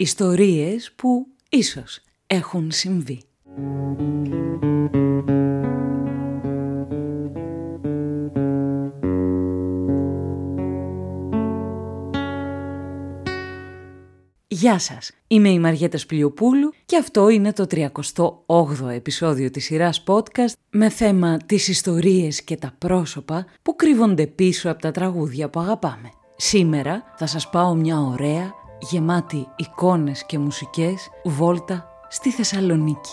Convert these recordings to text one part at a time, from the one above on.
Ιστορίες που ίσως έχουν συμβεί. Γεια σας, είμαι η Μαριέτα Σπλιοπούλου και αυτό είναι το 38ο επεισόδιο της σειράς podcast με θέμα τις ιστορίες και τα πρόσωπα που κρύβονται πίσω από τα τραγούδια που αγαπάμε. Σήμερα θα σας πάω μια ωραία, γεμάτη εικόνες και μουσικές βόλτα στη Θεσσαλονίκη.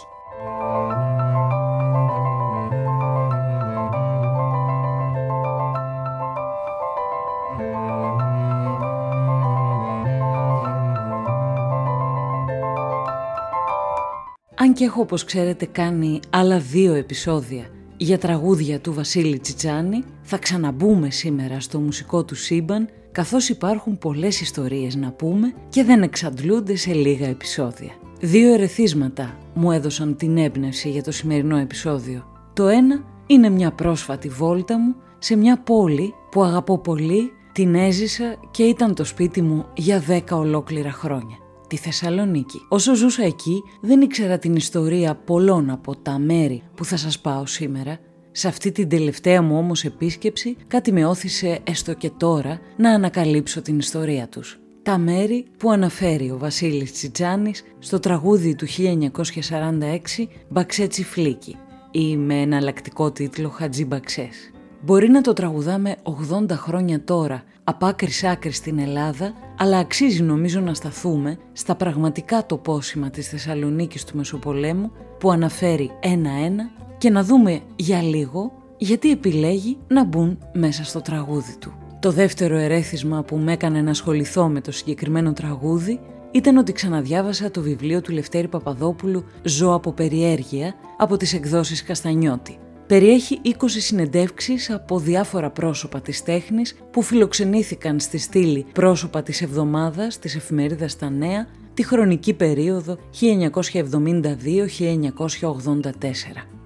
Αν και έχω όπως ξέρετε κάνει άλλα δύο επεισόδια για τραγούδια του Βασίλη Τσιτσάνη, θα ξαναμπούμε σήμερα στο μουσικό του σύμπαν, καθώς υπάρχουν πολλές ιστορίες να πούμε και δεν εξαντλούνται σε λίγα επεισόδια. Δύο ερεθίσματα μου έδωσαν την έμπνευση για το σημερινό επεισόδιο. Το ένα είναι μια πρόσφατη βόλτα μου σε μια πόλη που αγαπώ πολύ, την έζησα και ήταν το σπίτι μου για δέκα ολόκληρα χρόνια τη Θεσσαλονίκη. Όσο ζούσα εκεί δεν ήξερα την ιστορία πολλών από τα μέρη που θα σας πάω σήμερα. Σε αυτή την τελευταία μου όμως επίσκεψη κάτι με όθησε έστω και τώρα να ανακαλύψω την ιστορία τους. Τα μέρη που αναφέρει ο Βασίλης Τσιτζάνης στο τραγούδι του 1946 «Μπαξέτσι Φλίκη» ή με εναλλακτικό τίτλο «Χατζή Μπαξές». Μπορεί να το τραγουδάμε 80 χρόνια τώρα, απ' άκρη άκρη στην Ελλάδα, αλλά αξίζει νομίζω να σταθούμε στα πραγματικά τοπόσημα της Θεσσαλονίκης του Μεσοπολέμου που αναφέρει ένα-ένα και να δούμε για λίγο γιατί επιλέγει να μπουν μέσα στο τραγούδι του. Το δεύτερο ερέθισμα που με έκανε να ασχοληθώ με το συγκεκριμένο τραγούδι ήταν ότι ξαναδιάβασα το βιβλίο του Λευτέρη Παπαδόπουλου «Ζω από περιέργεια» από τις εκδόσεις Καστανιώτη περιέχει 20 συνεντεύξεις από διάφορα πρόσωπα της τέχνης που φιλοξενήθηκαν στη στήλη πρόσωπα της εβδομάδας της εφημερίδας «Τα Νέα» τη χρονική περίοδο 1972-1984.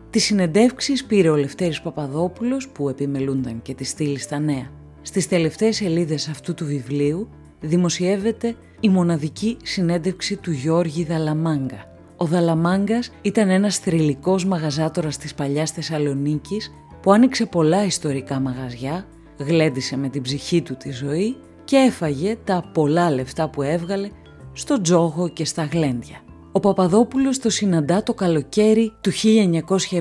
Τις συνεντεύξεις πήρε ο Λευτέρης Παπαδόπουλος που επιμελούνταν και τη στήλη στα νέα. Στις τελευταίες σελίδες αυτού του βιβλίου δημοσιεύεται η μοναδική συνέντευξη του Γιώργη Δαλαμάγκα, ο Δαλαμάγκας ήταν ένας θρηλυκός μαγαζάτορας της παλιάς Θεσσαλονίκης που άνοιξε πολλά ιστορικά μαγαζιά, γλέντισε με την ψυχή του τη ζωή και έφαγε τα πολλά λεφτά που έβγαλε στο τζόγο και στα γλέντια. Ο Παπαδόπουλος το συναντά το καλοκαίρι του 1972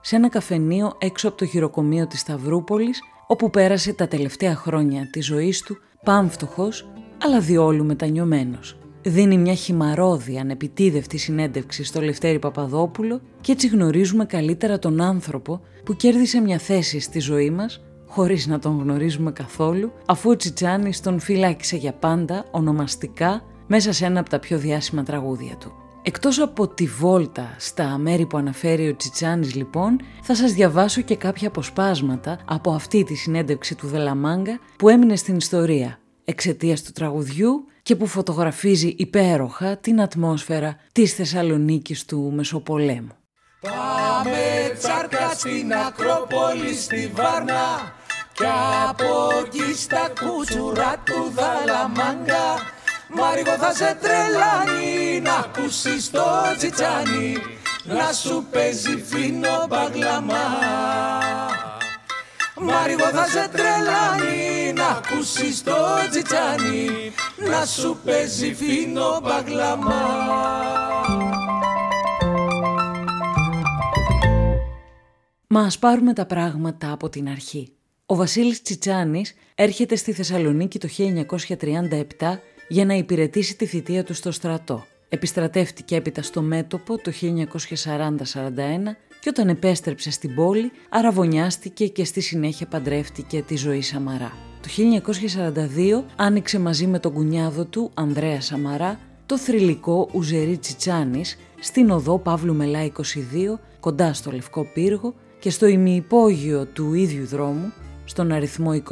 σε ένα καφενείο έξω από το χειροκομείο της Σταυρούπολης όπου πέρασε τα τελευταία χρόνια της ζωής του πάμφτωχος αλλά διόλου μετανιωμένος δίνει μια χυμαρόδη ανεπιτίδευτη συνέντευξη στο Λευτέρη Παπαδόπουλο και έτσι γνωρίζουμε καλύτερα τον άνθρωπο που κέρδισε μια θέση στη ζωή μας χωρίς να τον γνωρίζουμε καθόλου, αφού ο Τσιτσάνης τον φυλάκισε για πάντα, ονομαστικά, μέσα σε ένα από τα πιο διάσημα τραγούδια του. Εκτός από τη βόλτα στα μέρη που αναφέρει ο Τσιτσάνης λοιπόν, θα σας διαβάσω και κάποια αποσπάσματα από αυτή τη συνέντευξη του Δελαμάγκα που έμεινε στην ιστορία εξαιτίας του τραγουδιού και που φωτογραφίζει υπέροχα την ατμόσφαιρα της Θεσσαλονίκης του Μεσοπολέμου. Πάμε τσάρκα στην Ακρόπολη στη Βάρνα και από εκεί στα κούτσουρα του Δαλαμάγκα Μάριγο θα σε τρελάνει να ακούσεις το τσιτσάνι να σου παίζει φίνο μπαγλαμά Μάριγο θα σε τρελάνει να ακούσεις το τσιτσάνι να σου παίζει φίνο μπαγλαμά. Μα ας πάρουμε τα πράγματα από την αρχή. Ο Βασίλης Τσιτσάνης έρχεται στη Θεσσαλονίκη το 1937 για να υπηρετήσει τη θητεία του στο στρατό. Επιστρατεύτηκε έπειτα στο μέτωπο το 1940-41 και όταν επέστρεψε στην πόλη αραβωνιάστηκε και στη συνέχεια παντρεύτηκε τη ζωή Σαμαρά. Το 1942 άνοιξε μαζί με τον κουνιάδο του Ανδρέα Σαμαρά το θρηλυκό Ουζερί Τσιτσάνης στην οδό Παύλου Μελά 22 κοντά στο Λευκό Πύργο και στο ημιυπόγειο του ίδιου δρόμου, στον αριθμό 21,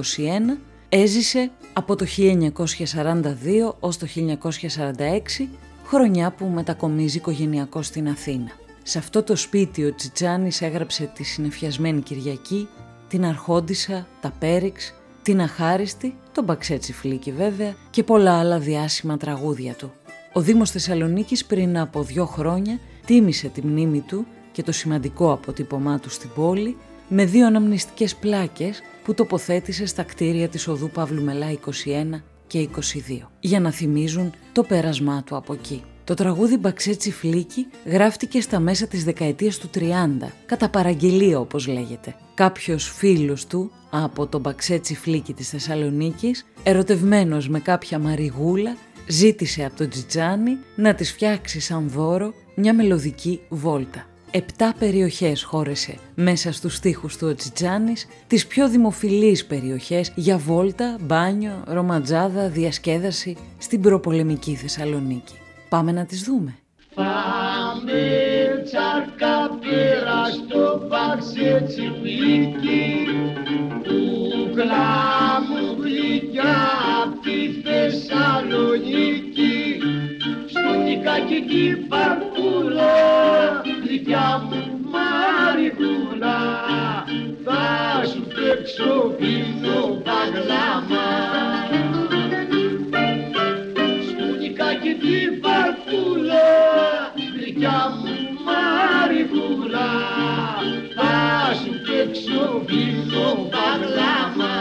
έζησε από το 1942 ως το 1946, χρονιά που μετακομίζει οικογενειακό στην Αθήνα. Σε αυτό το σπίτι ο Τσιτσάνης έγραψε τη συνεφιασμένη Κυριακή, την Αρχόντισα, τα Πέριξ, την Αχάριστη, τον Μπαξέτσι Φλίκη βέβαια και πολλά άλλα διάσημα τραγούδια του. Ο Δήμος Θεσσαλονίκης πριν από δύο χρόνια τίμησε τη μνήμη του και το σημαντικό αποτύπωμά του στην πόλη με δύο αναμνηστικές πλάκες που τοποθέτησε στα κτίρια της οδού Παύλου Μελά 21 και 22 για να θυμίζουν το πέρασμά του από εκεί. Το τραγούδι «Μπαξέ Τσιφλίκη» γράφτηκε στα μέσα της δεκαετίας του 30, κατά παραγγελία όπως λέγεται. Κάποιος φίλος του από το «Μπαξέ Τσιφλίκη» της Θεσσαλονίκης, ερωτευμένος με κάποια μαριγούλα, ζήτησε από τον Τζιτζάνι να της φτιάξει σαν δώρο μια μελωδική βόλτα. Επτά περιοχές χώρεσε μέσα στους στίχους του ο Τζιτζάνης, τις πιο δημοφιλείς περιοχές για βόλτα, μπάνιο, ρομαντζάδα, διασκέδαση στην προπολεμική Θεσσαλονίκη. Πάμε να τις δούμε. Πάμε τσάρκα πέρα στο παξέ τσιπλίκι του κλάμου γλυκιά απ' τη Θεσσαλονίκη στο νικάκι την παρκούλα γλυκιά μου μαρικούλα θα σου παίξω πίνω παγλάμα και στη βαρκούλα γλυκιά μου Μαριγούλα θα σου παίξω φίνο μπαγλαμά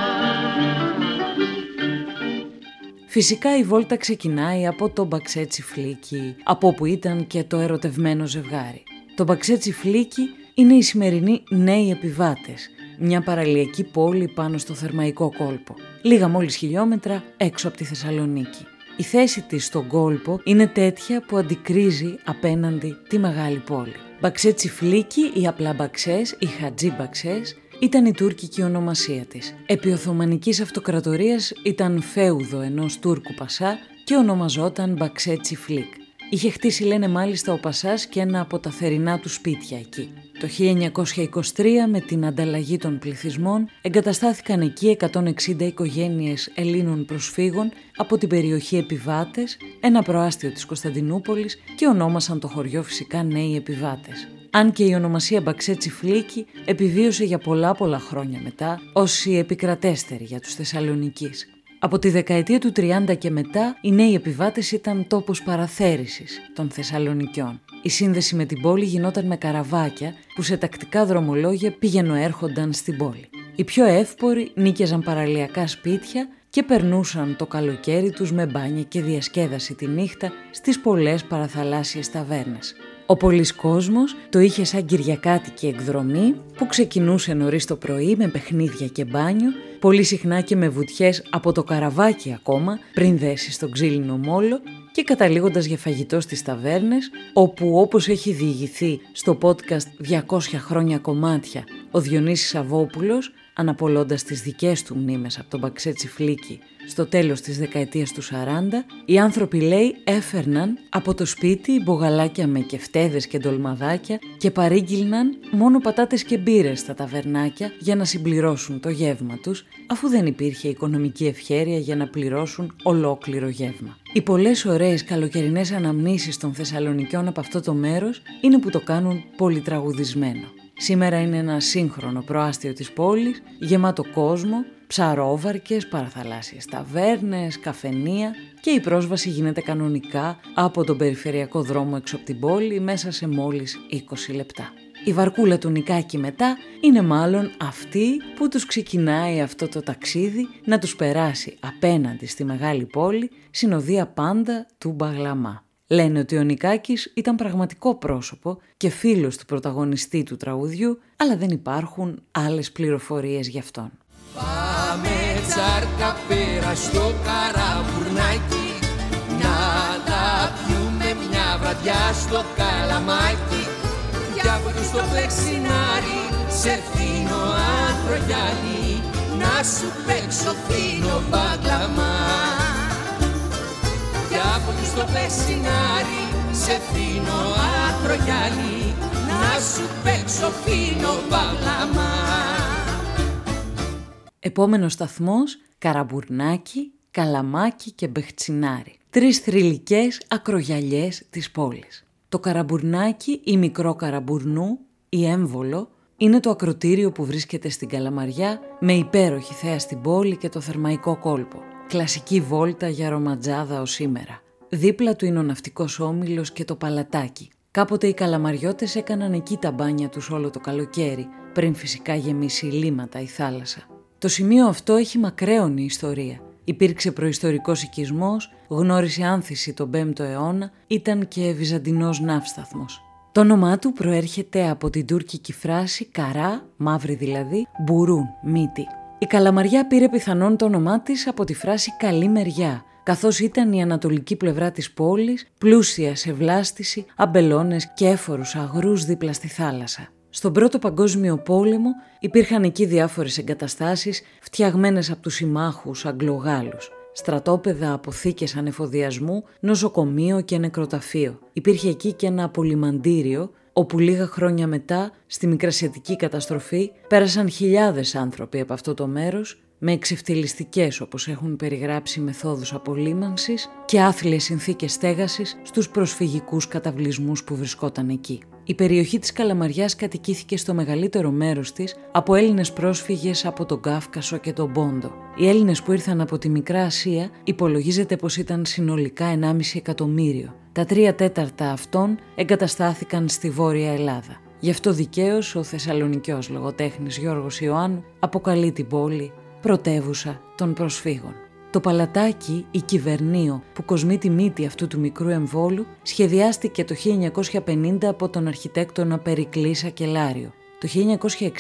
Φυσικά η βόλτα ξεκινάει από το Μπαξέ Τσιφλίκι, από όπου ήταν και το ερωτευμένο ζευγάρι. Το Μπαξέ Τσιφλίκι είναι οι σημερινοί Νέοι Επιβάτες, μια παραλιακή πόλη πάνω στο Θερμαϊκό κόλπο, λίγα μόλις χιλιόμετρα έξω από τη Θεσσαλονίκη. Η θέση της στον κόλπο είναι τέτοια που αντικρίζει απέναντι τη μεγάλη πόλη. Μπαξέ Τσιφλίκη ή απλά Μπαξές ή Χατζή Μπαξές ήταν η τουρκική ονομασία της. Επί Οθωμανικής Αυτοκρατορίας ήταν φέουδο ενός Τούρκου Πασά και ονομαζόταν Μπαξέ Τσιφλίκ. Είχε χτίσει λένε μάλιστα ο Πασάς και ένα από τα θερινά του σπίτια εκεί. Το 1923 με την ανταλλαγή των πληθυσμών εγκαταστάθηκαν εκεί 160 οικογένειες Ελλήνων προσφύγων από την περιοχή Επιβάτες, ένα προάστιο της Κωνσταντινούπολης και ονόμασαν το χωριό φυσικά Νέοι Επιβάτες. Αν και η ονομασία Μπαξέτσι Φλίκη επιβίωσε για πολλά πολλά χρόνια μετά ως η επικρατέστερη για τους Θεσσαλονικείς. Από τη δεκαετία του 30 και μετά, οι νέοι επιβάτες ήταν τόπος παραθέρησης των Θεσσαλονικιών. Η σύνδεση με την πόλη γινόταν με καραβάκια που σε τακτικά δρομολόγια πήγαινο έρχονταν στην πόλη. Οι πιο εύποροι νίκιαζαν παραλιακά σπίτια και περνούσαν το καλοκαίρι τους με μπάνια και διασκέδαση τη νύχτα στις πολλές παραθαλάσσιες ταβέρνες. Ο πολλής κόσμος το είχε σαν κυριακάτικη εκδρομή που ξεκινούσε νωρίς το πρωί με παιχνίδια και μπάνιο, πολύ συχνά και με βουτιές από το καραβάκι ακόμα πριν δέσει στον ξύλινο μόλο και καταλήγοντας για φαγητό στις ταβέρνες, όπου όπως έχει διηγηθεί στο podcast 200 χρόνια κομμάτια ο Διονύσης Σαββόπουλος, αναπολώντας τις δικές του μνήμες από τον Μπαξέτσι Φλίκη στο τέλος της δεκαετίας του 40, οι άνθρωποι λέει έφερναν από το σπίτι μπογαλάκια με κεφτέδες και ντολμαδάκια και παρήγγυλναν μόνο πατάτες και μπύρες στα ταβερνάκια για να συμπληρώσουν το γεύμα τους, αφού δεν υπήρχε οικονομική ευχέρεια για να πληρώσουν ολόκληρο γεύμα. Οι πολλές ωραίες καλοκαιρινές αναμνήσεις των Θεσσαλονικιών από αυτό το μέρος είναι που το κάνουν πολυτραγουδισμένο. Σήμερα είναι ένα σύγχρονο προάστιο της πόλης, γεμάτο κόσμο, ψαρόβαρκες, παραθαλάσσιες ταβέρνες, καφενεία και η πρόσβαση γίνεται κανονικά από τον περιφερειακό δρόμο έξω από την πόλη μέσα σε μόλις 20 λεπτά. Η βαρκούλα του Νικάκη μετά είναι μάλλον αυτή που τους ξεκινάει αυτό το ταξίδι να τους περάσει απέναντι στη μεγάλη πόλη συνοδεία πάντα του Μπαγλαμά. Λένε ότι ο Νικάκης ήταν πραγματικό πρόσωπο και φίλος του πρωταγωνιστή του τραγουδιού, αλλά δεν υπάρχουν άλλες πληροφορίες γι' αυτόν. Πάμε τσάρκα πέρα στο καραβουρνάκι Να τα πιούμε μια βραδιά στο καλαμάκι. Για από στο πλεξινάρι σε φίνο άντρο Να σου παίξω φίνο μπαγκλαμά. Από στο πλεσινάρι σε φίνο άτρο να σου παίξω φίνο παλαμά. Επόμενος σταθμός Καραμπουρνάκι, Καλαμάκι και Μπεχτσινάρι. Τρεις θρηλυκές ακρογιαλιές της πόλης. Το Καραμπουρνάκι ή Μικρό Καραμπουρνού ή Έμβολο είναι το ακροτήριο που βρίσκεται στην Καλαμαριά με υπέροχη θέα στην πόλη και το θερμαϊκό κόλπο. Κλασική βόλτα για ρομαντζάδα ως σήμερα. Δίπλα του είναι ο ναυτικός όμιλος και το παλατάκι. Κάποτε οι καλαμαριώτες έκαναν εκεί τα μπάνια τους όλο το καλοκαίρι, πριν φυσικά γεμίσει λίματα η θάλασσα. Το σημείο αυτό έχει μακραίωνη ιστορία. Υπήρξε προϊστορικός οικισμός, γνώρισε άνθηση τον 5ο αιώνα, ήταν και βυζαντινός ναύσταθμος. Το όνομά του προέρχεται από την τουρκική φράση «καρά», μαύρη δηλαδή, «μπουρούν», μύτη. Η Καλαμαριά πήρε πιθανόν το όνομά της από τη φράση «καλή μεριά», καθώς ήταν η ανατολική πλευρά της πόλης, πλούσια σε βλάστηση, αμπελώνες και έφορους αγρούς δίπλα στη θάλασσα. Στον Πρώτο Παγκόσμιο Πόλεμο υπήρχαν εκεί διάφορες εγκαταστάσεις φτιαγμένες από τους συμμάχους Αγγλογάλους. Στρατόπεδα, αποθήκες ανεφοδιασμού, νοσοκομείο και νεκροταφείο. Υπήρχε εκεί και ένα απολυμαντήριο όπου λίγα χρόνια μετά, στη Μικρασιατική καταστροφή, πέρασαν χιλιάδες άνθρωποι από αυτό το μέρος με εξευτελιστικές όπως έχουν περιγράψει μεθόδους απολύμανσης και άθλιες συνθήκες στέγασης στους προσφυγικούς καταβλισμούς που βρισκόταν εκεί. Η περιοχή της Καλαμαριάς κατοικήθηκε στο μεγαλύτερο μέρος της από Έλληνες πρόσφυγες από τον Κάφκασο και τον Πόντο. Οι Έλληνες που ήρθαν από τη Μικρά Ασία υπολογίζεται πως ήταν συνολικά 1,5 εκατομμύριο. Τα τρία τέταρτα αυτών εγκαταστάθηκαν στη Βόρεια Ελλάδα. Γι' αυτό δικαίως ο Θεσσαλονικιός λογοτέχνης Γιώργος Ιωάννου αποκαλεί την πόλη πρωτεύουσα των προσφύγων. Το παλατάκι ή κυβερνείο που κοσμεί τη μύτη αυτού του μικρού εμβόλου σχεδιάστηκε το 1950 από τον αρχιτέκτονα Περικλή Σακελάριο. Το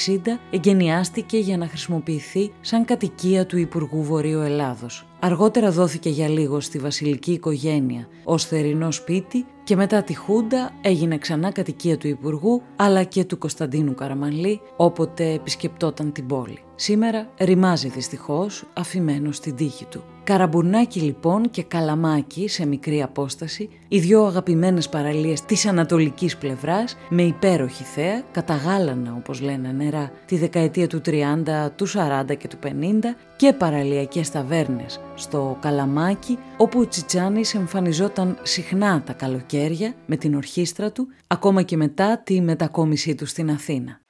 1960 εγκαινιάστηκε για να χρησιμοποιηθεί σαν κατοικία του Υπουργού Βορείου Ελλάδος. Αργότερα δόθηκε για λίγο στη βασιλική οικογένεια ως θερινό σπίτι και μετά τη Χούντα έγινε ξανά κατοικία του Υπουργού αλλά και του Κωνσταντίνου Καραμανλή όποτε επισκεπτόταν την πόλη. Σήμερα ρημάζει δυστυχώς αφημένος στην τύχη του. Καραμπουρνάκι λοιπόν και Καλαμάκι σε μικρή απόσταση, οι δυο αγαπημένες παραλίες της ανατολικής πλευράς με υπέροχη θέα, καταγάλανα όπως λένε νερά τη δεκαετία του 30, του 40 και του 50 και παραλιακές ταβέρνες στο Καλαμάκι όπου ο Τσιτσάνης εμφανιζόταν συχνά τα καλοκαίρια με την ορχήστρα του ακόμα και μετά τη μετακόμισή του στην Αθήνα.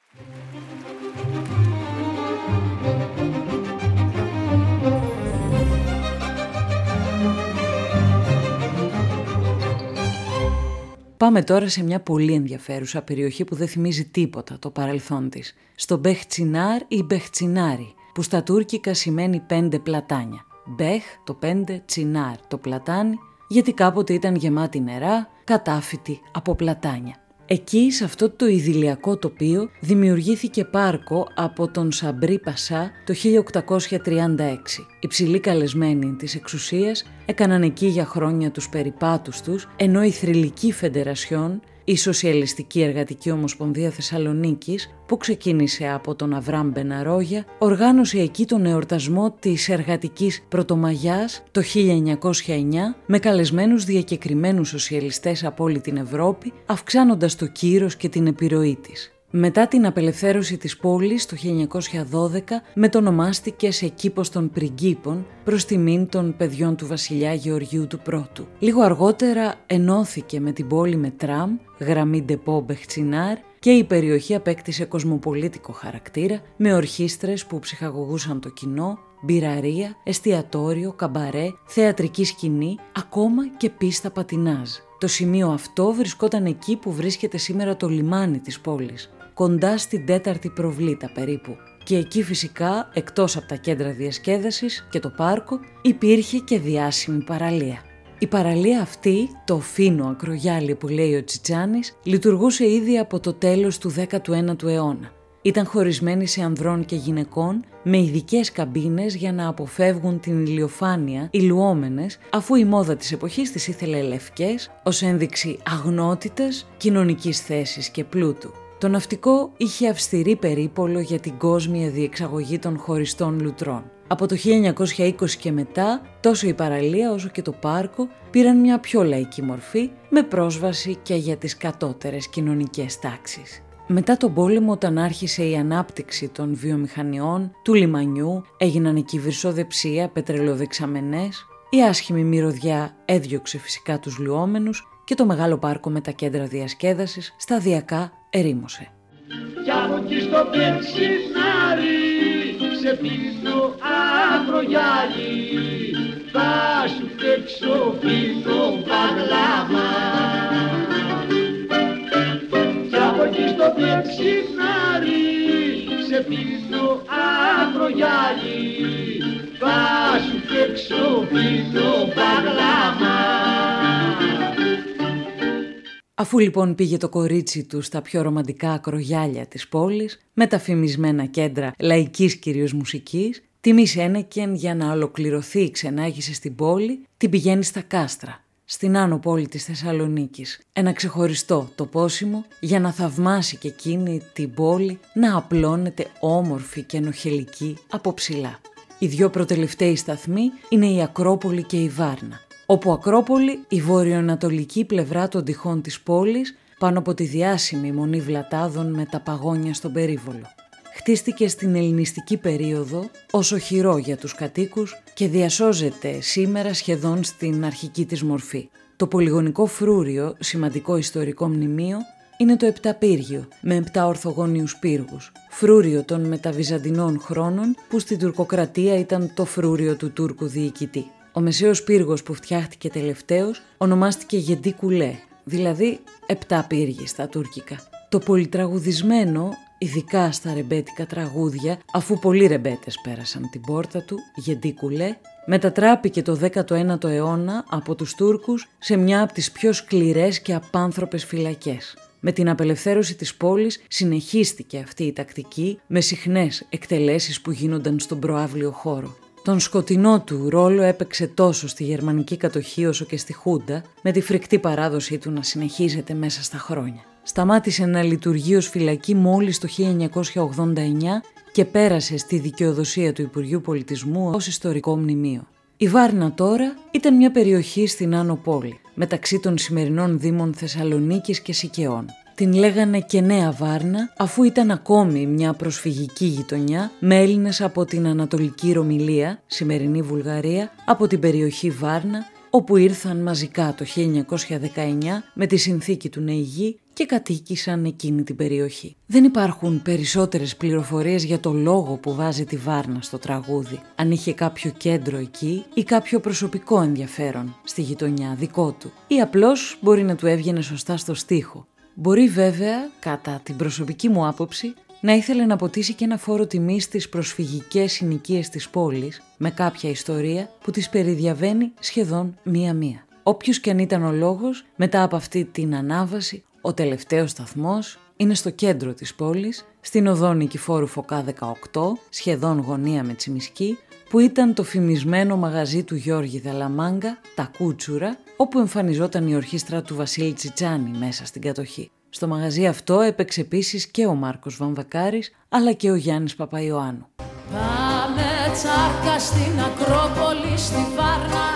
Πάμε τώρα σε μια πολύ ενδιαφέρουσα περιοχή που δεν θυμίζει τίποτα το παρελθόν της. Στο Μπεχτσινάρ ή Μπεχτσινάρι, που στα τουρκικά σημαίνει πέντε πλατάνια. Μπεχ το πέντε, τσινάρ το πλατάνι, γιατί κάποτε ήταν γεμάτη νερά, κατάφυτη από πλατάνια. Εκεί, σε αυτό το ιδηλιακό τοπίο, δημιουργήθηκε πάρκο από τον Σαμπρί Πασά το 1836. Οι ψηλοί καλεσμένοι της εξουσίας έκαναν εκεί για χρόνια τους περιπάτους τους, ενώ η θρηλυκή φεντερασιόν η Σοσιαλιστική Εργατική Ομοσπονδία Θεσσαλονίκης, που ξεκίνησε από τον Αβραμ Μπεναρόγια, οργάνωσε εκεί τον εορτασμό της Εργατικής Πρωτομαγιάς το 1909 με καλεσμένους διακεκριμένους σοσιαλιστές από όλη την Ευρώπη, αυξάνοντας το κύρος και την επιρροή της. Μετά την απελευθέρωση της πόλης το 1912 μετονομάστηκε σε κήπος των πριγκίπων προς τιμήν των παιδιών του βασιλιά Γεωργίου του Πρώτου. Λίγο αργότερα ενώθηκε με την πόλη με τραμ, γραμμή Ντεπό Μπεχτσινάρ και η περιοχή απέκτησε κοσμοπολίτικο χαρακτήρα με ορχήστρες που ψυχαγωγούσαν το κοινό, μπειραρία, εστιατόριο, καμπαρέ, θεατρική σκηνή, ακόμα και πίστα πατινάζ. Το σημείο αυτό βρισκόταν εκεί που βρίσκεται σήμερα το λιμάνι της πόλης κοντά στην τέταρτη προβλήτα περίπου. Και εκεί φυσικά, εκτός από τα κέντρα διασκέδασης και το πάρκο, υπήρχε και διάσημη παραλία. Η παραλία αυτή, το φίνο ακρογιάλι που λέει ο Τσιτσάνης, λειτουργούσε ήδη από το τέλος του 19ου αιώνα. Ήταν χωρισμένη σε ανδρών και γυναικών με ειδικές καμπίνες για να αποφεύγουν την ηλιοφάνεια ηλουόμενες αφού η μόδα της εποχής τις ήθελε λευκές ως ένδειξη αγνότητας, κοινωνικής θέσης και πλούτου. Το ναυτικό είχε αυστηρή περίπολο για την κόσμια διεξαγωγή των χωριστών λουτρών. Από το 1920 και μετά, τόσο η παραλία όσο και το πάρκο πήραν μια πιο λαϊκή μορφή με πρόσβαση και για τις κατώτερες κοινωνικές τάξεις. Μετά τον πόλεμο όταν άρχισε η ανάπτυξη των βιομηχανιών, του λιμανιού, έγιναν εκεί βυρσοδεψία, πετρελοδεξαμενές, η άσχημη μυρωδιά έδιωξε φυσικά τους λουόμενους και το μεγάλο πάρκο με τα κέντρα διασκέδασης σταδιακά ερήμωσε. Κι από εκεί στο πετσινάρι σε πίσω αγρογιάλι θα σου φτιάξω φύλλο παγλάμα κι από εκεί στο πιεξιφνάρι σε πίθο αγρογιάλι θα σου φτιάξω φύλλο παγλάμα Αφού λοιπόν πήγε το κορίτσι του στα πιο ρομαντικά ακρογιάλια της πόλης, με τα φημισμένα κέντρα λαϊκής κυρίως μουσικής, Τιμής Σένεκεν για να ολοκληρωθεί η ξενάγηση στην πόλη, την πηγαίνει στα κάστρα, στην άνω πόλη της Θεσσαλονίκης. Ένα ξεχωριστό τοπόσιμο για να θαυμάσει και εκείνη την πόλη να απλώνεται όμορφη και ενοχελική από ψηλά. Οι δυο προτελευταίοι σταθμοί είναι η Ακρόπολη και η Βάρνα. Όπου Ακρόπολη, η βορειοανατολική πλευρά των τυχών της πόλης, πάνω από τη διάσημη μονή Βλατάδων με τα παγόνια στον περίβολο χτίστηκε στην ελληνιστική περίοδο ως οχυρό για τους κατοίκους και διασώζεται σήμερα σχεδόν στην αρχική της μορφή. Το πολυγονικό φρούριο, σημαντικό ιστορικό μνημείο, είναι το Επταπύργιο, με επτά ορθογόνιους πύργους, φρούριο των μεταβυζαντινών χρόνων που στην τουρκοκρατία ήταν το φρούριο του Τούρκου διοικητή. Ο μεσαίος πύργος που φτιάχτηκε τελευταίος ονομάστηκε Γεντή Κουλέ, δηλαδή επτά πύργοι στα τουρκικά. Το πολυτραγουδισμένο ειδικά στα ρεμπέτικα τραγούδια, αφού πολλοί ρεμπέτες πέρασαν την πόρτα του, Γεντίκουλε, μετατράπηκε το 19ο αιώνα από τους Τούρκους σε μια από τις πιο σκληρές και απάνθρωπες φυλακές. Με την απελευθέρωση της πόλης συνεχίστηκε αυτή η τακτική με συχνές εκτελέσεις που γίνονταν στον προάβλιο χώρο. Τον σκοτεινό του ρόλο έπαιξε τόσο στη γερμανική κατοχή όσο και στη Χούντα, με τη φρικτή παράδοσή του να συνεχίζεται μέσα στα χρόνια σταμάτησε να λειτουργεί ως φυλακή μόλις το 1989 και πέρασε στη δικαιοδοσία του Υπουργείου Πολιτισμού ως ιστορικό μνημείο. Η Βάρνα τώρα ήταν μια περιοχή στην Άνω Πόλη, μεταξύ των σημερινών δήμων Θεσσαλονίκης και Σικαιών. Την λέγανε και Νέα Βάρνα, αφού ήταν ακόμη μια προσφυγική γειτονιά με Έλληνες από την Ανατολική Ρωμιλία, σημερινή Βουλγαρία, από την περιοχή Βάρνα, όπου ήρθαν μαζικά το 1919 με τη συνθήκη του Νεϊγή και κατοίκησαν εκείνη την περιοχή. Δεν υπάρχουν περισσότερες πληροφορίες για το λόγο που βάζει τη Βάρνα στο τραγούδι, αν είχε κάποιο κέντρο εκεί ή κάποιο προσωπικό ενδιαφέρον στη γειτονιά δικό του ή απλώς μπορεί να του έβγαινε σωστά στο στίχο. Μπορεί βέβαια, κατά την προσωπική μου άποψη, να ήθελε να ποτίσει και ένα φόρο τιμής στις προσφυγικές συνοικίες της πόλης με κάποια ιστορία που τις περιδιαβαίνει σχεδόν μία-μία. Όποιος και αν ήταν ο λόγος, μετά από αυτή την ανάβαση, ο τελευταίος σταθμός είναι στο κέντρο της πόλης, στην οδό Νικηφόρου Φωκά 18, σχεδόν γωνία με Τσιμισκή, που ήταν το φημισμένο μαγαζί του Γιώργη Δαλαμάγκα, τα Κούτσουρα, όπου εμφανιζόταν η ορχήστρα του Βασίλη Τσιτσάνη μέσα στην κατοχή. Στο μαγαζί αυτό έπαιξε επίσης και ο Μάρκος Βαμβακάρης, αλλά και ο Γιάννης Παπαϊωάννου. Πάμε τσάρκα στην Ακρόπολη στη Βάρνα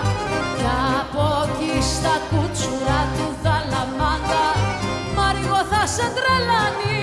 και από εκεί στα κούτσουρα του Δαλαμάγκα Μάριγο θα σε τρελάνει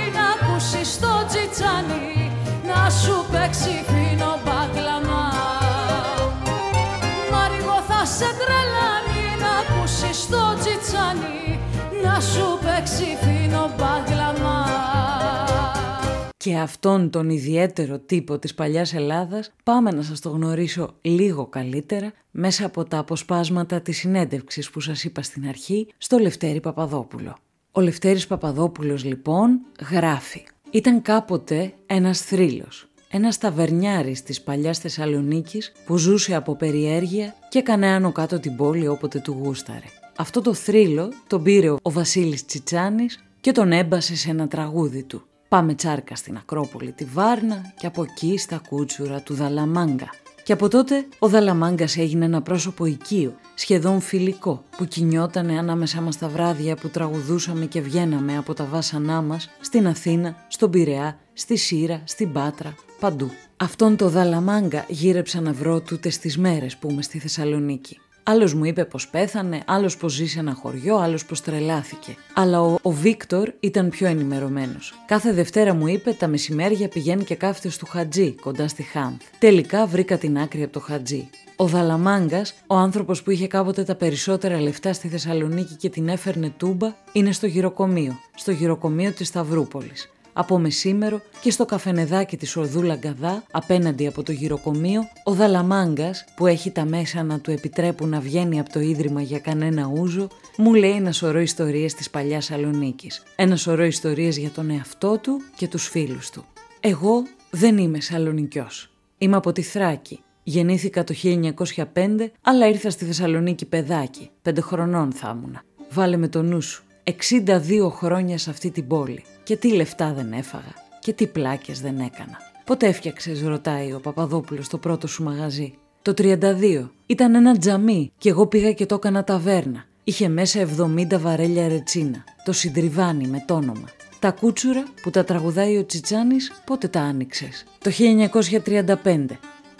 και αυτόν τον ιδιαίτερο τύπο της παλιάς Ελλάδας πάμε να σας το γνωρίσω λίγο καλύτερα μέσα από τα αποσπάσματα της συνέντευξης που σας είπα στην αρχή στο Λευτέρη Παπαδόπουλο. Ο Λευτέρης Παπαδόπουλος λοιπόν γράφει «Ήταν κάποτε ένας θρύλος, ένας ταβερνιάρης της παλιάς Θεσσαλονίκης που ζούσε από περιέργεια και έκανε άνω κάτω την πόλη όποτε του γούσταρε. Αυτό το θρύλο τον πήρε ο Βασίλης Τσιτσάνης και τον έμπασε σε ένα τραγούδι του. Πάμε τσάρκα στην Ακρόπολη τη Βάρνα και από εκεί στα κούτσουρα του Δαλαμάγκα. Και από τότε ο Δαλαμάγκας έγινε ένα πρόσωπο οικείο, σχεδόν φιλικό, που κινιότανε ανάμεσά μας τα βράδια που τραγουδούσαμε και βγαίναμε από τα βάσανά μας στην Αθήνα, στον Πειραιά, στη Σύρα, στην Πάτρα, παντού. Αυτόν το Δαλαμάγκα γύρεψα να βρω τούτες τις μέρες που είμαι στη Θεσσαλονίκη. Άλλος μου είπε πως πέθανε, άλλος πως ζει σε ένα χωριό, άλλος πως τρελάθηκε. Αλλά ο, ο Βίκτορ ήταν πιο ενημερωμένος. Κάθε Δευτέρα μου είπε τα μεσημέρια πηγαίνει και κάθεται του Χατζή, κοντά στη Χάνθ. Τελικά βρήκα την άκρη από το Χατζή. Ο Δαλαμάγκα, ο άνθρωπος που είχε κάποτε τα περισσότερα λεφτά στη Θεσσαλονίκη και την έφερνε τούμπα, είναι στο γυροκομείο, στο γυροκομείο της Σταυρούπολης. Από μεσήμερο και στο καφενεδάκι της Ορδούλα Γκαδά, απέναντι από το γυροκομείο, ο Δαλαμάγκας, που έχει τα μέσα να του επιτρέπουν να βγαίνει από το ίδρυμα για κανένα ούζο, μου λέει ένα σωρό ιστορίες της παλιάς Σαλονίκης. Ένα σωρό ιστορίες για τον εαυτό του και τους φίλους του. Εγώ δεν είμαι Σαλονικιός. Είμαι από τη Θράκη. Γεννήθηκα το 1905, αλλά ήρθα στη Θεσσαλονίκη παιδάκι. Πέντε χρονών θα ήμουνα. Βάλε με το νου σου. 62 χρόνια σε αυτή την πόλη. Και τι λεφτά δεν έφαγα. Και τι πλάκες δεν έκανα. Πότε έφτιαξες, ρωτάει ο Παπαδόπουλος το πρώτο σου μαγαζί. Το 32. Ήταν ένα τζαμί και εγώ πήγα και το έκανα ταβέρνα. Είχε μέσα 70 βαρέλια ρετσίνα. Το συντριβάνι με το όνομα. Τα κούτσουρα που τα τραγουδάει ο Τσιτσάνης πότε τα άνοιξες; Το 1935.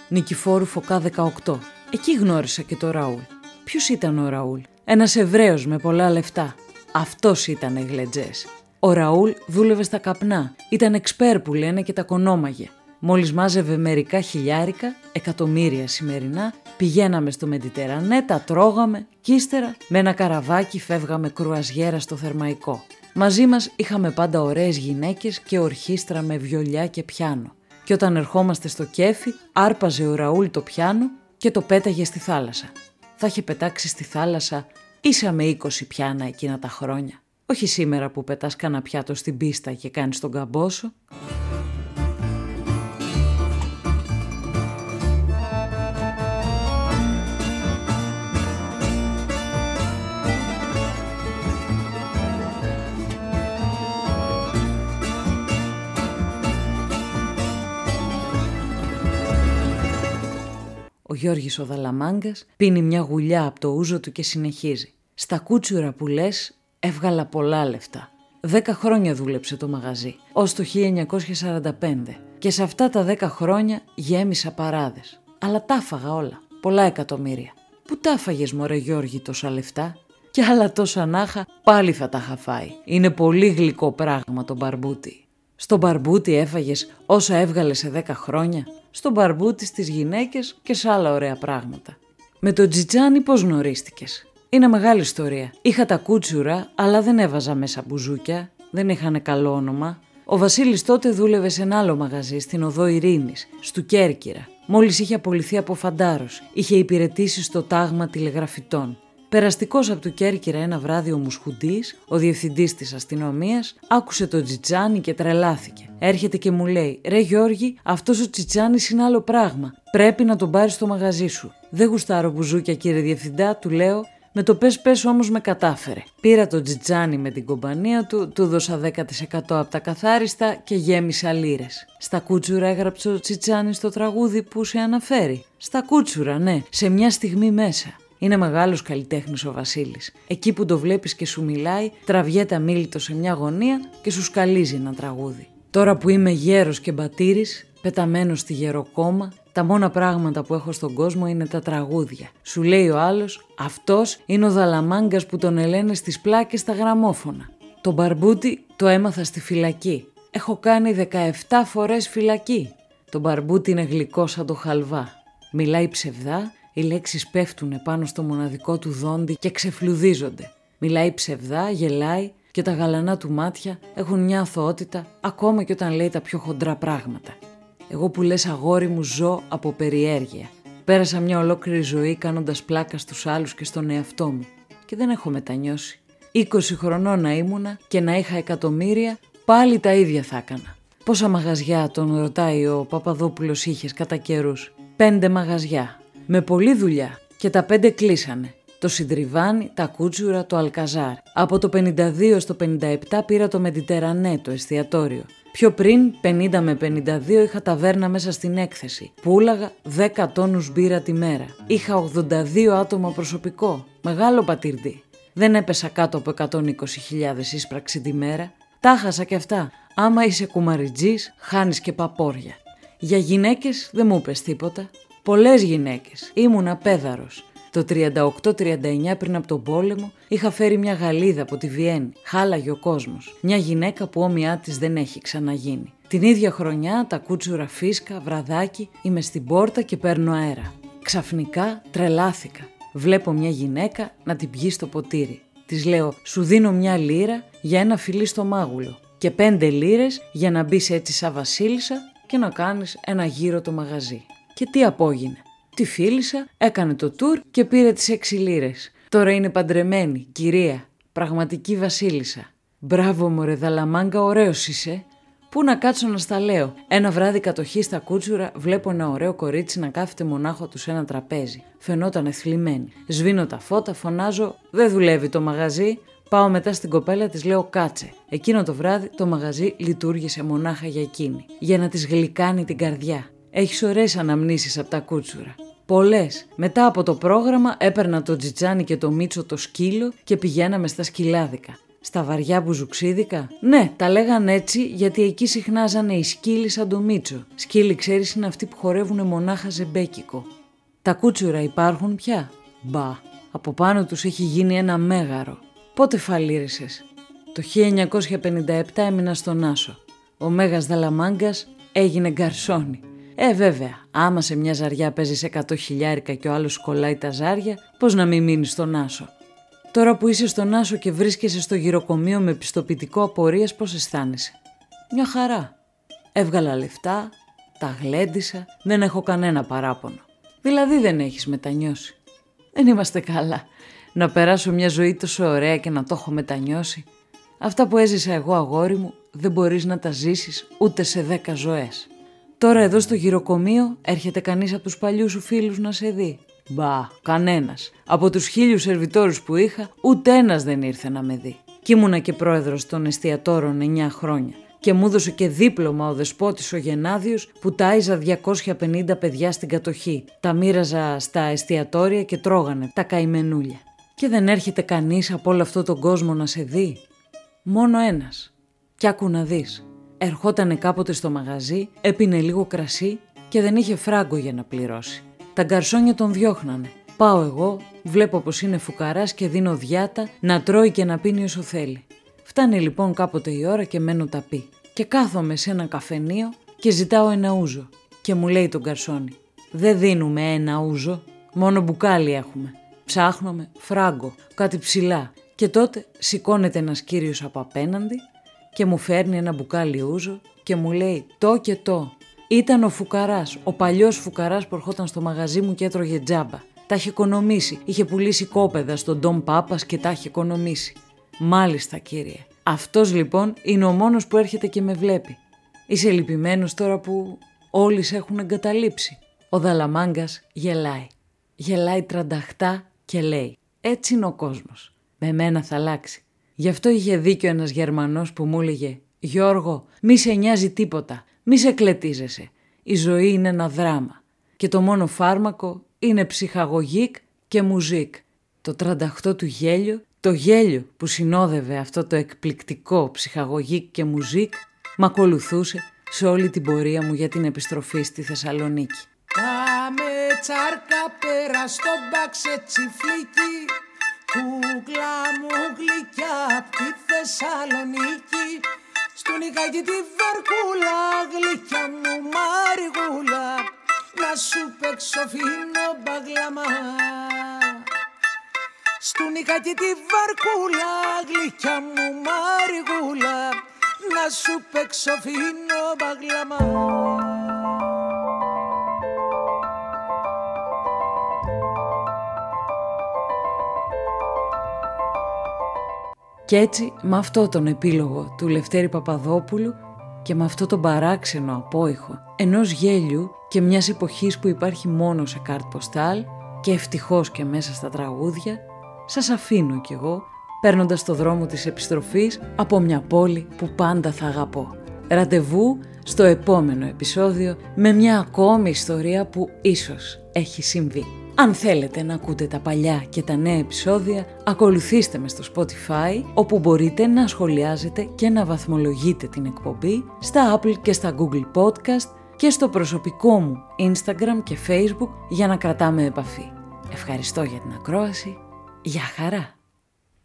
Νικηφόρου Φωκά 18. Εκεί γνώρισα και το Ραούλ. Ποιος ήταν ο Ραούλ. Ένας Εβραίος με πολλά λεφτά. Αυτός ήταν οι γλετζέ. Ο Ραούλ δούλευε στα καπνά. Ήταν εξπέρ που λένε και τα κονόμαγε. Μόλις μάζευε μερικά χιλιάρικα, εκατομμύρια σημερινά, πηγαίναμε στο Μεντιτερανέ, τα τρώγαμε και ύστερα με ένα καραβάκι φεύγαμε κρουαζιέρα στο θερμαϊκό. Μαζί μας είχαμε πάντα ωραίες γυναίκες και ορχήστρα με βιολιά και πιάνο. Και όταν ερχόμαστε στο κέφι, άρπαζε ο Ραούλ το πιάνο και το πέταγε στη θάλασσα. Θα είχε πετάξει στη θάλασσα ίσα με 20 πιάνα εκείνα τα χρόνια. Όχι σήμερα που πετάς κανένα πιάτο στην πίστα και κάνεις τον καμπόσο. Ο Γιώργης ο Δαλαμάγκας πίνει μια γουλιά από το ούζο του και συνεχίζει. Στα κούτσουρα που λες έβγαλα πολλά λεφτά. Δέκα χρόνια δούλεψε το μαγαζί, ως το 1945 και σε αυτά τα δέκα χρόνια γέμισα παράδες. Αλλά τα φάγα όλα, πολλά εκατομμύρια. Πού τα φάγες μωρέ Γιώργη τόσα λεφτά; Και άλλα τόσα νάχα πάλι θα τα είχα φάει. Είναι πολύ γλυκό πράγμα το μπαρμπούτι. Στο μπαρμπούτι έφαγες όσα έβγαλε σε δέκα χρόνια; Στο μπαρμπούτι στις γυναίκες και σε άλλα ωραία πράγματα. Με τον Τζιτζάνι πώς γνωρίστηκες; Είναι μεγάλη ιστορία. Είχα τα κούτσουρα, αλλά δεν έβαζα μέσα μπουζούκια, δεν είχαν καλό όνομα. Ο Βασίλης τότε δούλευε σε ένα άλλο μαγαζί στην οδό Ειρήνης, στου Κέρκυρα. Μόλις είχε απολυθεί από φαντάρος, είχε υπηρετήσει στο τάγμα τηλεγραφητών. Περαστικός από του Κέρκυρα ένα βράδυ ο Μουσχουντής, ο διευθυντής της αστυνομίας, άκουσε τον Τζιτζάνι και τρελάθηκε. Έρχεται και μου λέει: Ρε Γιώργη, αυτός ο Τσιτσάνη είναι άλλο πράγμα. Πρέπει να τον πάρεις στο μαγαζί σου. Δεν γουστάρω μπουζούκια, κύριε Διευθυντά, του λέω. Με το πες πες όμως με κατάφερε. Πήρα τον Τζιτζάνι με την κομπανία του, του δώσα 10% από τα καθάριστα και γέμισα λίρες. Στα κούτσουρα έγραψε ο Τσιτσάνι στο τραγούδι που σε αναφέρει. Στα κούτσουρα, ναι, σε μια στιγμή μέσα. Είναι μεγάλος καλλιτέχνης ο Βασίλης. Εκεί που το βλέπεις και σου μιλάει, τραβιέται αμήλυτο σε μια γωνία και σου σκαλίζει ένα τραγούδι. Τώρα που είμαι γέρος και μπατήρης, πεταμένος στη γεροκόμα, τα μόνα πράγματα που έχω στον κόσμο είναι τα τραγούδια. Σου λέει ο άλλος, αυτός είναι ο Δαλαμάγκας που τον ελένε στις πλάκες στα γραμμόφωνα. Το μπαρμπούτι το έμαθα στη φυλακή. Έχω κάνει 17 φορές φυλακή. Το μπαρμπούτι είναι γλυκό σαν το χαλβά. Μιλάει ψευδά οι λέξεις πέφτουν πάνω στο μοναδικό του δόντι και ξεφλουδίζονται. Μιλάει ψευδά, γελάει και τα γαλανά του μάτια έχουν μια αθωότητα ακόμα και όταν λέει τα πιο χοντρά πράγματα. Εγώ που λες αγόρι μου ζω από περιέργεια. Πέρασα μια ολόκληρη ζωή κάνοντας πλάκα στους άλλους και στον εαυτό μου και δεν έχω μετανιώσει. 20 χρονών να ήμουνα και να είχα εκατομμύρια πάλι τα ίδια θα έκανα. Πόσα μαγαζιά τον ρωτάει ο Παπαδόπουλος είχες κατά καιρούς. Πέντε μαγαζιά με πολλή δουλειά και τα πέντε κλείσανε. Το Συντριβάνι, τα Κούτσουρα, το Αλκαζάρ. Από το 52 στο 57 πήρα το Μεντιτερανέ, το εστιατόριο. Πιο πριν, 50 με 52, είχα ταβέρνα μέσα στην έκθεση. Πούλαγα 10 τόνους μπύρα τη μέρα. Είχα 82 άτομα προσωπικό. Μεγάλο πατήρντι. Δεν έπεσα κάτω από 120.000 ίσπραξη τη μέρα. Τα χάσα και αυτά. Άμα είσαι κουμαριτζής, χάνεις και παπόρια. Για γυναίκες δεν μου πες τίποτα. Πολλές γυναίκες. Ήμουν απέδαρος. Το 38-39 πριν από τον πόλεμο είχα φέρει μια γαλίδα από τη Βιέννη. Χάλαγε ο κόσμος. Μια γυναίκα που όμοιά της δεν έχει ξαναγίνει. Την ίδια χρονιά τα κούτσουρα φίσκα, βραδάκι, είμαι στην πόρτα και παίρνω αέρα. Ξαφνικά τρελάθηκα. Βλέπω μια γυναίκα να την πιει στο ποτήρι. Της λέω: Σου δίνω μια λίρα για ένα φιλί στο μάγουλο. και πέντε λίρες για να μπεις έτσι σαν βασίλισσα και να κάνεις ένα γύρο το μαγαζί. Και τι απόγεινε. Τη φίλησα, έκανε το τουρ και πήρε τις έξι λίρες. Τώρα είναι παντρεμένη, κυρία, πραγματική βασίλισσα. Μπράβο μωρέ δαλαμάγκα, ωραίος είσαι. Πού να κάτσω να στα λέω. Ένα βράδυ κατοχή στα κούτσουρα βλέπω ένα ωραίο κορίτσι να κάθεται μονάχο του σε ένα τραπέζι. Φαινόταν εθλιμμένη. Σβήνω τα φώτα, φωνάζω Δεν δουλεύει το μαγαζί. Πάω μετά στην κοπέλα, της λέω κάτσε. Εκείνο το βράδυ το μαγαζί λειτουργήσε μονάχα για εκείνη. Για να της γλυκάνει την καρδιά. Έχεις ωραίες αναμνήσεις από τα κούτσουρα. Πολλές. Μετά από το πρόγραμμα έπαιρνα το τζιτζάνι και το μίτσο το σκύλο και πηγαίναμε στα σκυλάδικα. Στα βαριά μπουζουξίδικα; Ναι, τα λέγαν έτσι γιατί εκεί συχνάζανε οι σκύλοι σαν το μίτσο. Σκύλοι, ξέρεις, είναι αυτοί που χορεύουν μονάχα ζεμπέκικο. Τα κούτσουρα υπάρχουν πια; Μπα. Από πάνω τους έχει γίνει ένα μέγαρο. Πότε φαλήρισες; Το 1957 έμεινα στον Άσο. Ο Μέγας Δαλαμάγκας έγινε γκαρσόνι. Ε, βέβαια, άμα σε μια ζαριά παίζεις 100 χιλιάρικα και ο άλλος κολλάει τα ζάρια, πώς να μην μείνεις στον Άσο; Τώρα που είσαι στον Άσο και βρίσκεσαι στο γυροκομείο με πιστοποιητικό απορίας, πώς αισθάνεσαι; Μια χαρά. Έβγαλα λεφτά, τα γλέντισα, δεν έχω κανένα παράπονο. Δηλαδή δεν έχεις μετανιώσει. Δεν είμαστε καλά. Να περάσω μια ζωή τόσο ωραία και να το έχω μετανιώσει. Αυτά που έζησα εγώ αγόρι μου δεν μπορείς να τα ζήσεις ούτε σε δέκα ζωές. Τώρα εδώ στο γυροκομείο έρχεται κανείς από τους παλιούς σου φίλους να σε δει. Μπα, κανένας. Από τους χίλιους σερβιτόρους που είχα, ούτε ένας δεν ήρθε να με δει. Κι ήμουνα και πρόεδρος των εστιατόρων 9 χρόνια. Και μου έδωσε και δίπλωμα ο δεσπότης ο Γενάδιος που τάιζα 250 παιδιά στην κατοχή. Τα μοίραζα στα εστιατόρια και τρώγανε τα καημενούλια. Και δεν έρχεται κανείς από όλο αυτό τον κόσμο να σε δει. Μόνο ένας. Κι άκου να δεις. Ερχότανε κάποτε στο μαγαζί, έπινε λίγο κρασί και δεν είχε φράγκο για να πληρώσει. Τα γκαρσόνια τον διώχνανε. Πάω εγώ, βλέπω πως είναι φουκαράς και δίνω διάτα να τρώει και να πίνει όσο θέλει. Φτάνει λοιπόν κάποτε η ώρα και μένω ταπί. Και κάθομαι σε ένα καφενείο και ζητάω ένα ούζο. Και μου λέει τον καρσόνι, δεν δίνουμε ένα ούζο, μόνο μπουκάλι έχουμε. Ψάχνουμε φράγκο, κάτι ψηλά. Και τότε σηκώνεται ένας κύριος από απέναντι και μου φέρνει ένα μπουκάλι ούζο και μου λέει το και το. Ήταν ο φουκαράς, ο παλιός φουκαράς που ερχόταν στο μαγαζί μου και έτρωγε τζάμπα. Τα είχε οικονομήσει, είχε πουλήσει κόπεδα στον Ντόμ Πάπας και τα είχε οικονομήσει. Μάλιστα κύριε. Αυτός λοιπόν είναι ο μόνος που έρχεται και με βλέπει. Είσαι λυπημένος τώρα που όλοι σε έχουν εγκαταλείψει. Ο Δαλαμάγκας γελάει. Γελάει τρανταχτά και λέει «Έτσι είναι ο κόσμος. Με μένα θα αλλάξει. Γι' αυτό είχε δίκιο ένας Γερμανός που μου έλεγε «Γιώργο, μη σε νοιάζει τίποτα, μη σε κλετίζεσαι. Η ζωή είναι ένα δράμα και το μόνο φάρμακο είναι ψυχαγωγικ και μουζίκ». Το 38 του γέλιο, το γέλιο που συνόδευε αυτό το εκπληκτικό ψυχαγωγικ και μουζίκ, μ' ακολουθούσε σε όλη την πορεία μου για την επιστροφή στη Θεσσαλονίκη. Πάμε τσάρκα πέρα στο μπαξε τσιφλίκι Κούκλα μου γλυκιά απ' τη Θεσσαλονίκη. Στον νικάκι τη βαρκούλα γλυκιά μου μαριγούλα. Να σου παίξω φίνο μπαγλαμά Στον νικάκι τη βαρκούλα γλυκιά μου μαριγούλα. Να σου παίξω φίνο μπαγλαμά Και έτσι με αυτό τον επίλογο του Λευτέρη Παπαδόπουλου και με αυτό τον παράξενο απόϊχο ενός γέλιου και μιας εποχής που υπάρχει μόνο σε κάρτ ποστάλ και ευτυχώς και μέσα στα τραγούδια, σας αφήνω κι εγώ παίρνοντας το δρόμο της επιστροφής από μια πόλη που πάντα θα αγαπώ. Ραντεβού στο επόμενο επεισόδιο με μια ακόμη ιστορία που ίσως έχει συμβεί. Αν θέλετε να ακούτε τα παλιά και τα νέα επεισόδια, ακολουθήστε με στο Spotify, όπου μπορείτε να σχολιάζετε και να βαθμολογείτε την εκπομπή στα Apple και στα Google Podcast και στο προσωπικό μου Instagram και Facebook για να κρατάμε επαφή. Ευχαριστώ για την ακρόαση. Γεια χαρά!